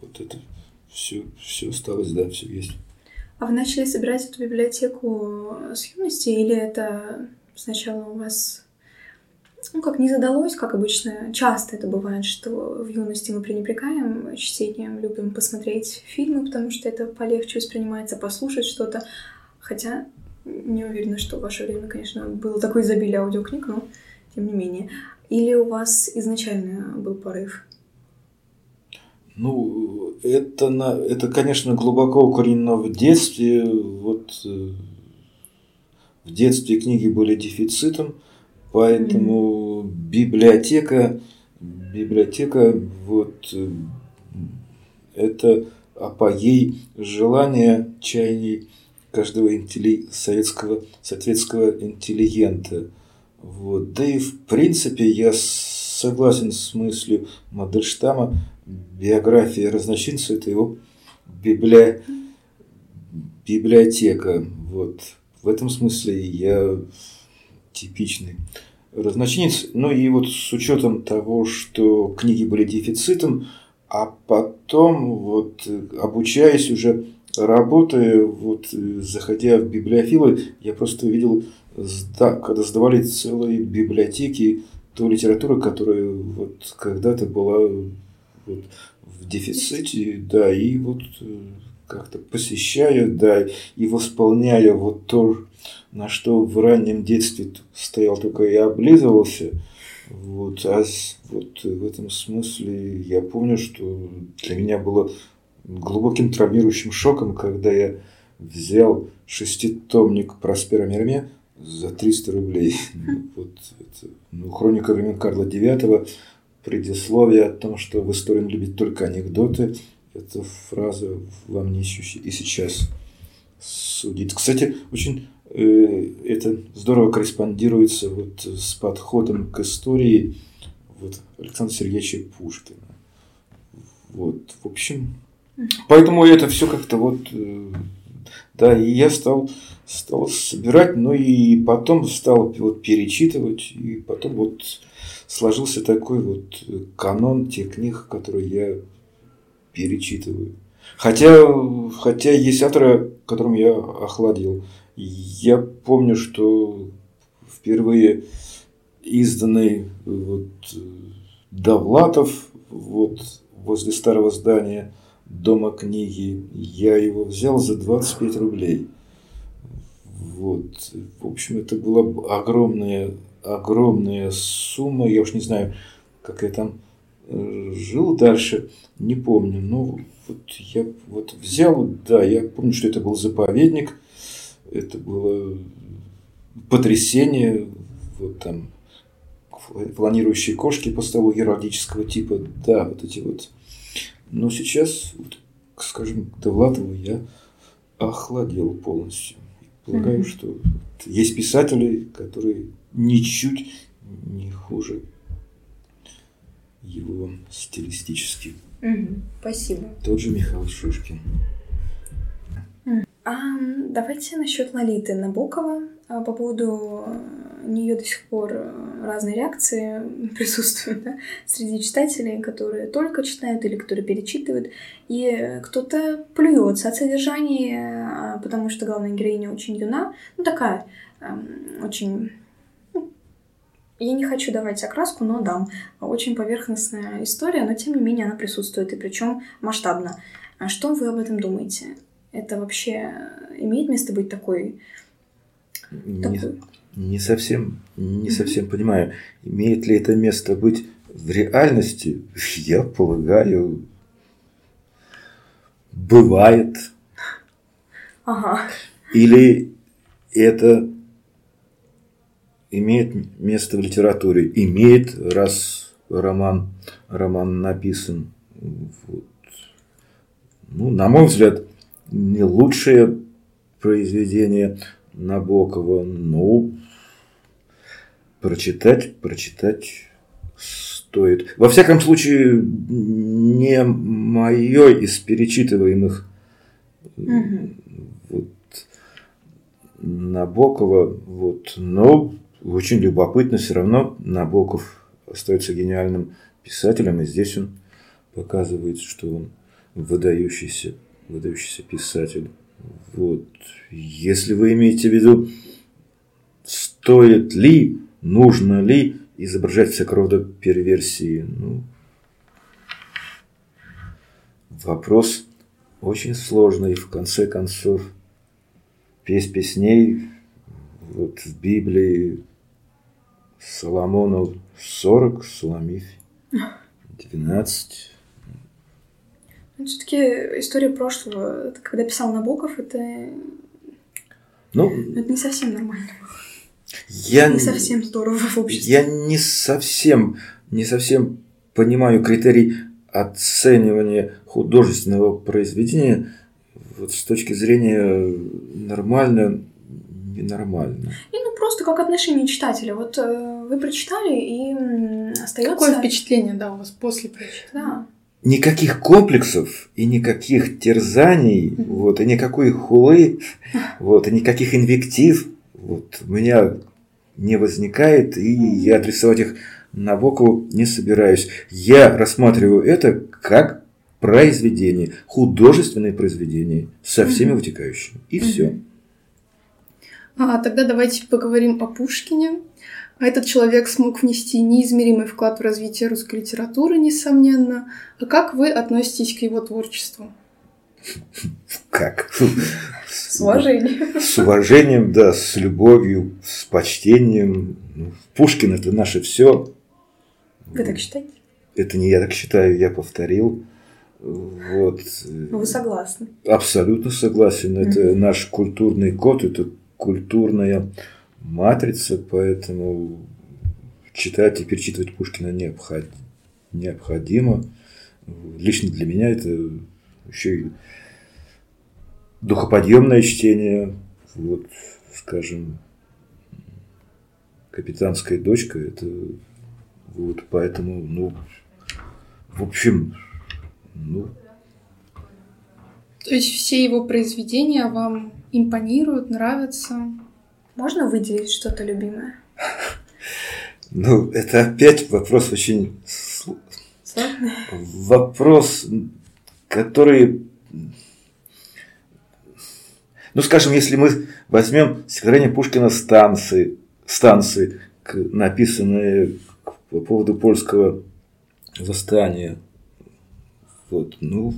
вот это все, все осталось, да, все есть. А вы начали собирать эту библиотеку с юности или это сначала у вас ну, как не задалось, как обычно, часто это бывает, что в юности мы пренебрегаем чтением, любим посмотреть фильмы, потому что это полегче воспринимается, послушать что-то. Хотя не уверена, что в ваше время, конечно, было такое изобилие аудиокниг, но тем не менее. Или у вас изначально был порыв? Ну, это, на, это, конечно, глубоко укоренено в детстве. Вот э, в детстве книги были дефицитом, поэтому mm-hmm. библиотека, библиотека, вот э, это апогей желания, чаяний каждого интелли... советского, советского интеллигента. Вот. Да и в принципе я согласен с мыслью Мандельштама, биография разночинца – это его библи... библиотека. Вот. В этом смысле я типичный разночинец. Ну и вот с учетом того, что книги были дефицитом, а потом вот обучаясь уже работая, вот заходя в библиофилы, я просто увидел, когда сдавали целые библиотеки той литературы, которая вот когда-то была вот в дефиците, да, и вот э, как-то посещая, да, и восполняя вот то, на что в раннем детстве стоял только и облизывался, вот, а вот в этом смысле я помню, что для меня было глубоким травмирующим шоком, когда я взял шеститомник Проспера Мерме за 300 рублей. Вот это, ну, хроника времен Карла IX, предисловие о том, что в истории он любит только анекдоты, эта фраза вам не и сейчас судить. Кстати, очень э, это здорово корреспондируется вот с подходом к истории вот, Александра Сергеевича Пушкина. Вот, в общем, поэтому это все как-то вот, э, да, и я стал, стал собирать, но и потом стал вот перечитывать, и потом вот сложился такой вот канон тех книг, которые я перечитываю. Хотя, хотя есть авторы, которым я охладил. Я помню, что впервые изданный вот, Довлатов вот, возле старого здания Дома книги, я его взял за 25 рублей. Вот. В общем, это была огромная, огромная сумма. Я уж не знаю, как я там э, жил дальше, не помню. Но вот я вот взял, да, я помню, что это был заповедник, это было потрясение, вот там планирующие кошки по столу геральдического типа, да, вот эти вот. Но сейчас, вот, скажем, к Довлатову я охладел полностью. Полагаю, mm-hmm. что есть писатели, которые ничуть не хуже его стилистически. Угу, спасибо. Тот же Михаил Шушкин. А, давайте насчет Лолиты Набокова. А, по поводу нее до сих пор э, разные реакции (laughs) присутствуют да, среди читателей, которые только читают или которые перечитывают. И кто-то плюется от содержания, а, потому что главная героиня очень юна, ну такая очень я не хочу давать окраску, но дам. Очень поверхностная история, но тем не менее она присутствует, и причем масштабно. А что вы об этом думаете? Это вообще имеет место быть такой? Не, не совсем, не совсем понимаю, имеет ли это место быть в реальности? (laughs) Я полагаю, бывает. Ага. Или это имеет место в литературе. Имеет, раз роман, роман написан. Вот. Ну, на мой взгляд, не лучшее произведение Набокова, но прочитать, прочитать стоит. Во всяком случае, не мое из перечитываемых угу. вот, Набокова, вот, но очень любопытно, все равно Набоков остается гениальным писателем, и здесь он показывает, что он выдающийся, выдающийся писатель. Вот. Если вы имеете в виду, стоит ли, нужно ли изображать всякого рода перверсии, ну, вопрос очень сложный. В конце концов, песнь песней вот в Библии Соломону 40, Суламифе 12. Ну, Все-таки история прошлого, когда писал Набоков, это, ну, это не совсем нормально. Я, не совсем здорово в обществе. Я не совсем, не совсем понимаю критерий оценивания художественного произведения вот с точки зрения нормально ненормально. И ну просто как отношение читателя. Вот э, вы прочитали и остается. Какое впечатление, да, у вас после прочитания? Да. Никаких комплексов и никаких терзаний, вот, и никакой хулы, вот, и никаких инвектив вот, у меня не возникает, и я адресовать их Набокову не собираюсь. Я рассматриваю это как произведение, художественное произведение со всеми вытекающими. И все. А, тогда давайте поговорим о Пушкине. Этот человек смог внести неизмеримый вклад в развитие русской литературы, несомненно. А как вы относитесь к его творчеству? Как? С уважением. С уважением, да, с любовью, с почтением. Ну, Пушкин это наше все. Вы так считаете? Это не я так считаю, я повторил. Вот. Ну, вы согласны? Абсолютно согласен. Это mm-hmm. наш культурный код, это культурная матрица, поэтому читать и перечитывать Пушкина необходимо. Лично для меня это еще и духоподъемное чтение, вот, скажем, капитанская дочка, это вот поэтому, ну, в общем, ну. То есть все его произведения вам импонируют, нравятся? Можно выделить что-то любимое? Ну, это опять вопрос очень сложный. Вопрос, который ну, скажем, если мы возьмем стихотворение Пушкина «Станции», станции написанные по поводу польского восстания, вот, ну,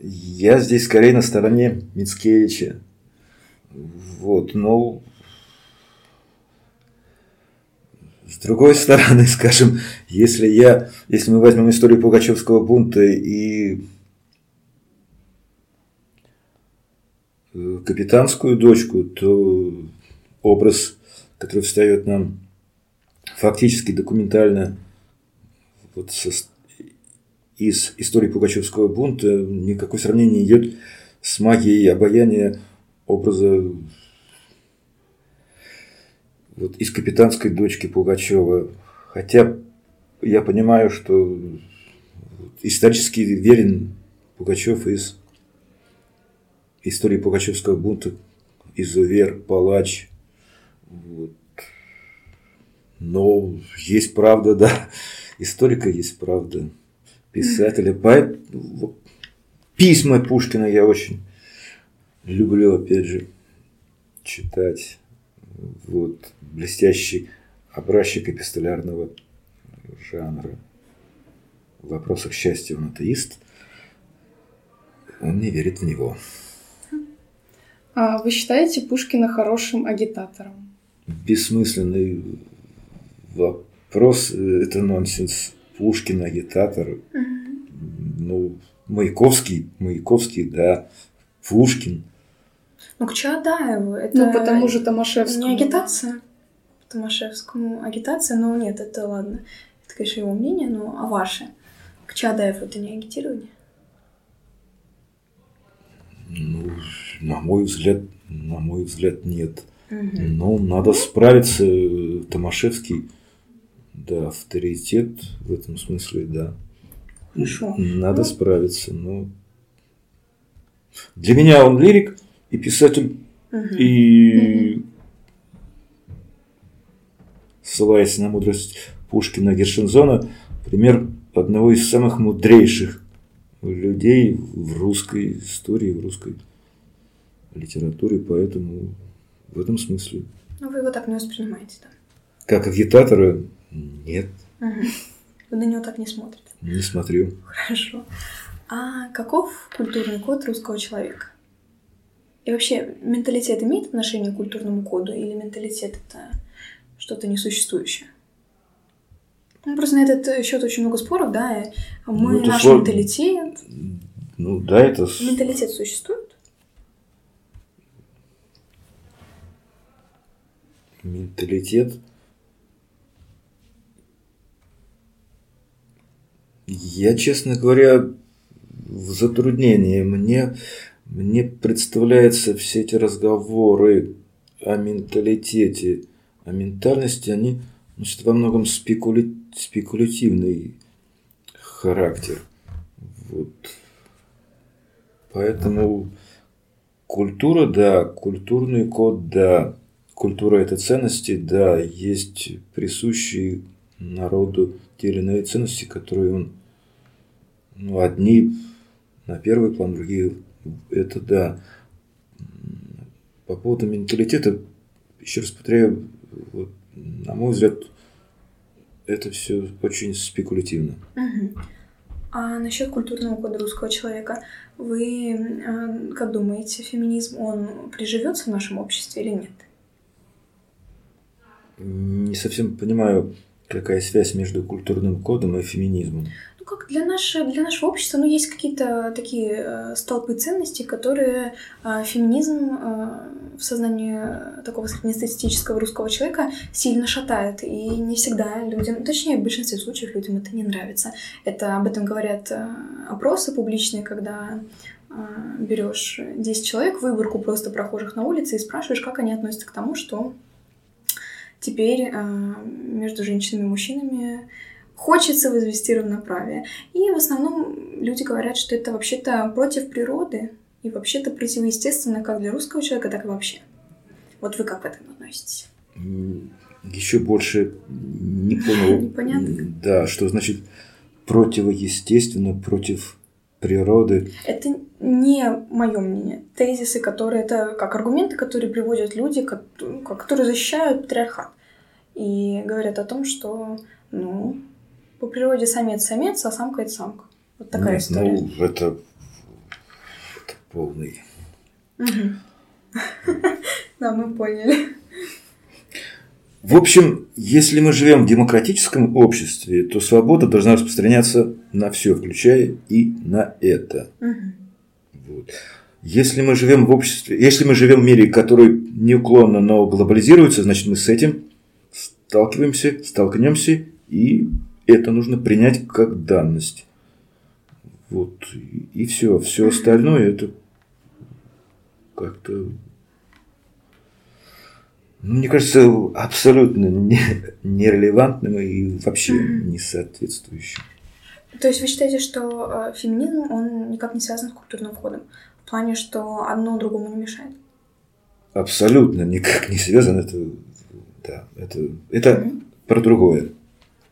я здесь скорее на стороне Мицкевича. Вот, но с другой стороны, (laughs) скажем, если я, если мы возьмем историю Пугачевского бунта и капитанскую дочку, то образ, который встает нам фактически документально вот со, из истории Пугачевского бунта, никакое сравнение не идет с магией обаяния образа вот из капитанской дочки Пугачева. Хотя я понимаю, что исторически верен Пугачев из истории Пугачевского бунта, изувер, палач. Вот. Но есть правда, да. Историка есть правда. Писателя. Поэт... Письма Пушкина я очень люблю, опять же, читать. Вот. Блестящий образчик эпистолярного жанра. В вопросах счастья он атеист. Он не верит в него. А вы считаете Пушкина хорошим агитатором? Бессмысленный вопрос. Это нонсенс. Пушкин агитатор. Угу. Ну, Маяковский, Маяковский, да. Пушкин. Ну, к Чаадаеву. Это ну, потому же Томашевскому. Не агитация. Томашевскому агитация, но нет, это ладно. Это, конечно, его мнение, но а ваше? К Чаадаеву это не агитирование? Ну, на мой взгляд, на мой взгляд, нет. Угу. Но надо справиться. Томашевский, да, авторитет в этом смысле, да. Хорошо. Надо ну... справиться. Но для меня он лирик и писатель, угу. и угу. ссылаясь на мудрость Пушкина Гершензона, пример одного из самых мудрейших людей в русской истории, в русской литературе, поэтому в этом смысле. Ну, вы его так не воспринимаете, да? Как агитатора? Нет. Угу. Вы на него так не смотрите? Не смотрю. Хорошо. А каков культурный код русского человека? И вообще, менталитет имеет отношение к культурному коду или менталитет это что-то несуществующее? Ну, просто на этот счет очень много споров, да. Мы, ну, наш спор... менталитет. Ну да, это... Менталитет существует? Менталитет. Я, честно говоря, в затруднении. Мне, мне представляется все эти разговоры о менталитете, о ментальности, они носят во многом спекули спекулятивный характер. Вот. Поэтому культура, да, культурный код, да, культура это ценности, да, есть присущие народу те или иные ценности, которые он, ну, одни на первый план, другие это да. По поводу менталитета, еще раз повторяю, вот, на мой взгляд, это все очень спекулятивно. Угу. А насчет культурного кода русского человека, вы э, как думаете, феминизм, он приживется в нашем обществе или нет? Не совсем понимаю Какая связь между культурным кодом и феминизмом? Ну, как для, нашего для нашего общества, ну, есть какие-то такие э, столпы ценностей, которые э, феминизм э, в сознании такого среднестатистического русского человека сильно шатает. И не всегда людям, точнее, в большинстве случаев людям это не нравится. Это об этом говорят э, опросы публичные, когда э, берешь 10 человек, выборку просто прохожих на улице и спрашиваешь, как они относятся к тому, что теперь э, между женщинами и мужчинами хочется возвести равноправие. И в основном люди говорят, что это вообще-то против природы и вообще-то противоестественно как для русского человека, так и вообще. Вот вы как к этому относитесь? Еще больше не понял. Непонятно. Да, что значит противоестественно, против природы. Это не мое мнение. Тезисы, которые это как аргументы, которые приводят люди, которые защищают патриархат. И говорят о том, что, ну, по природе самец-самец, а самка это самка. Вот такая Нет, история. Ну, это, это полный. (laughs) Да, мы поняли. В общем, если мы живем в демократическом обществе, то свобода должна распространяться на все, включая и на это. Вот. Если мы живем в обществе, если мы живем в мире, который неуклонно, но глобализируется, значит мы с этим сталкиваемся, столкнемся, и это нужно принять как данность. Вот. И все. Все остальное это как-то мне кажется, абсолютно не, нерелевантным и вообще не соответствующим. То есть вы считаете, что э, феминизм, он никак не связан с культурным входом? В плане, что одно другому не мешает? Абсолютно никак не связан. Это, да, это, это mm-hmm. про другое.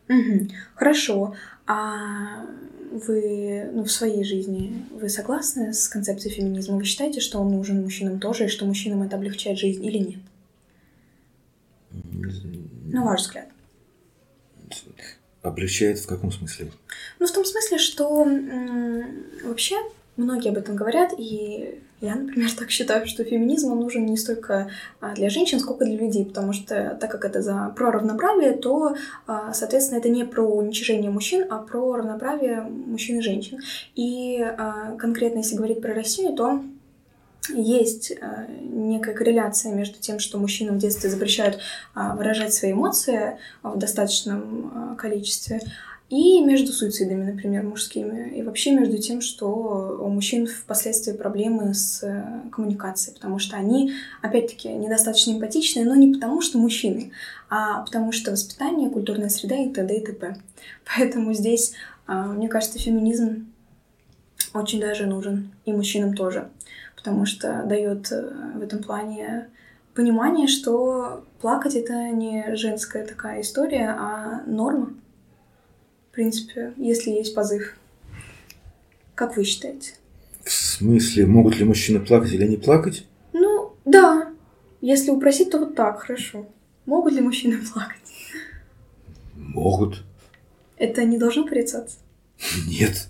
Mm-hmm. Хорошо. А вы ну, в своей жизни вы согласны с концепцией феминизма? Вы считаете, что он нужен мужчинам тоже, и что мужчинам это облегчает жизнь или нет? На ваш взгляд. Облегчает в каком смысле? Ну, в том смысле, что вообще многие об этом говорят, и я, например, так считаю, что феминизм он нужен не столько а, для женщин, сколько для людей, потому что так как это за про равноправие, то, а, соответственно, это не про уничижение мужчин, а про равноправие мужчин и женщин. И а, конкретно, если говорить про Россию, то есть э, некая корреляция между тем, что мужчинам в детстве запрещают э, выражать свои эмоции в достаточном э, количестве, и между суицидами, например, мужскими, и вообще между тем, что у мужчин впоследствии проблемы с коммуникацией, потому что они, опять-таки, недостаточно эмпатичны, но не потому, что мужчины, а потому что воспитание, культурная среда и т.д. и т.п. Поэтому здесь, мне кажется, феминизм очень даже нужен, и мужчинам тоже потому что дает э, в этом плане понимание, что плакать это не женская такая история, а норма. В принципе, если есть позыв. Как вы считаете? В смысле, могут ли мужчины плакать или не плакать? Ну, да. Если упросить, то вот так, хорошо. Могут ли мужчины (laughs) плакать? Могут. Это не должно порицаться? Нет.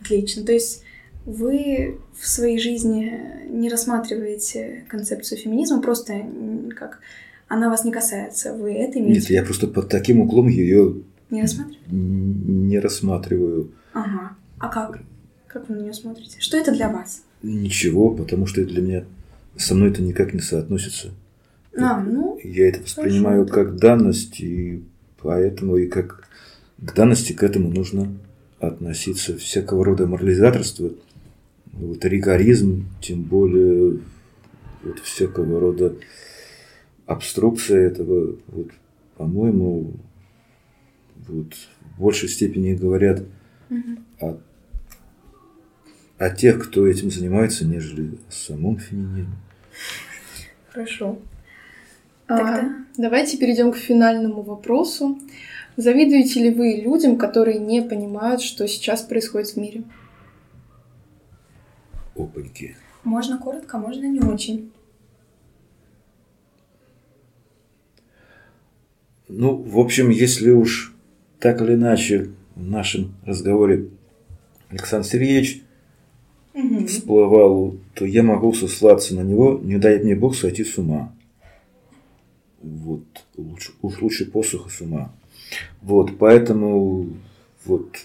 Отлично. То есть вы в своей жизни не рассматриваете концепцию феминизма, просто как она вас не касается, вы это имеете? Нет, я просто под таким углом ее не рассматриваю. Не рассматриваю. Ага. А как? Как вы на нее смотрите? Что это для вас? Ничего, потому что это для меня со мной это никак не соотносится. А, ну, я это воспринимаю хорошо. как данность, и поэтому и как к данности к этому нужно относиться. Всякого рода морализаторство – вот ригоризм, тем более вот всякого рода обструкция этого, вот, по-моему, вот, в большей степени говорят угу. о, о тех, кто этим занимается, нежели о самом феминизме. Хорошо. А, Тогда... Давайте перейдем к финальному вопросу. Завидуете ли вы людям, которые не понимают, что сейчас происходит в мире? Опаньки. Можно коротко, можно не очень. Ну, в общем, если уж так или иначе в нашем разговоре Александр Сергеевич угу. всплывал, то я могу сослаться на него, не дай мне Бог сойти с ума. Вот, лучше, уж лучше посуха с ума. Вот, поэтому вот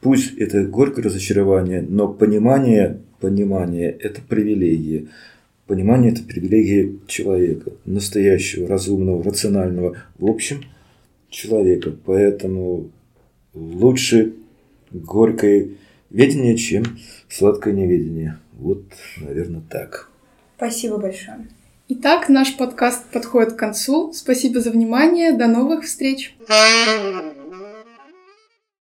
пусть это горькое разочарование, но понимание, понимание – это привилегия. Понимание – это привилегия человека, настоящего, разумного, рационального, в общем, человека. Поэтому лучше горькое ведение, чем сладкое неведение. Вот, наверное, так. Спасибо большое. Итак, наш подкаст подходит к концу. Спасибо за внимание. До новых встреч.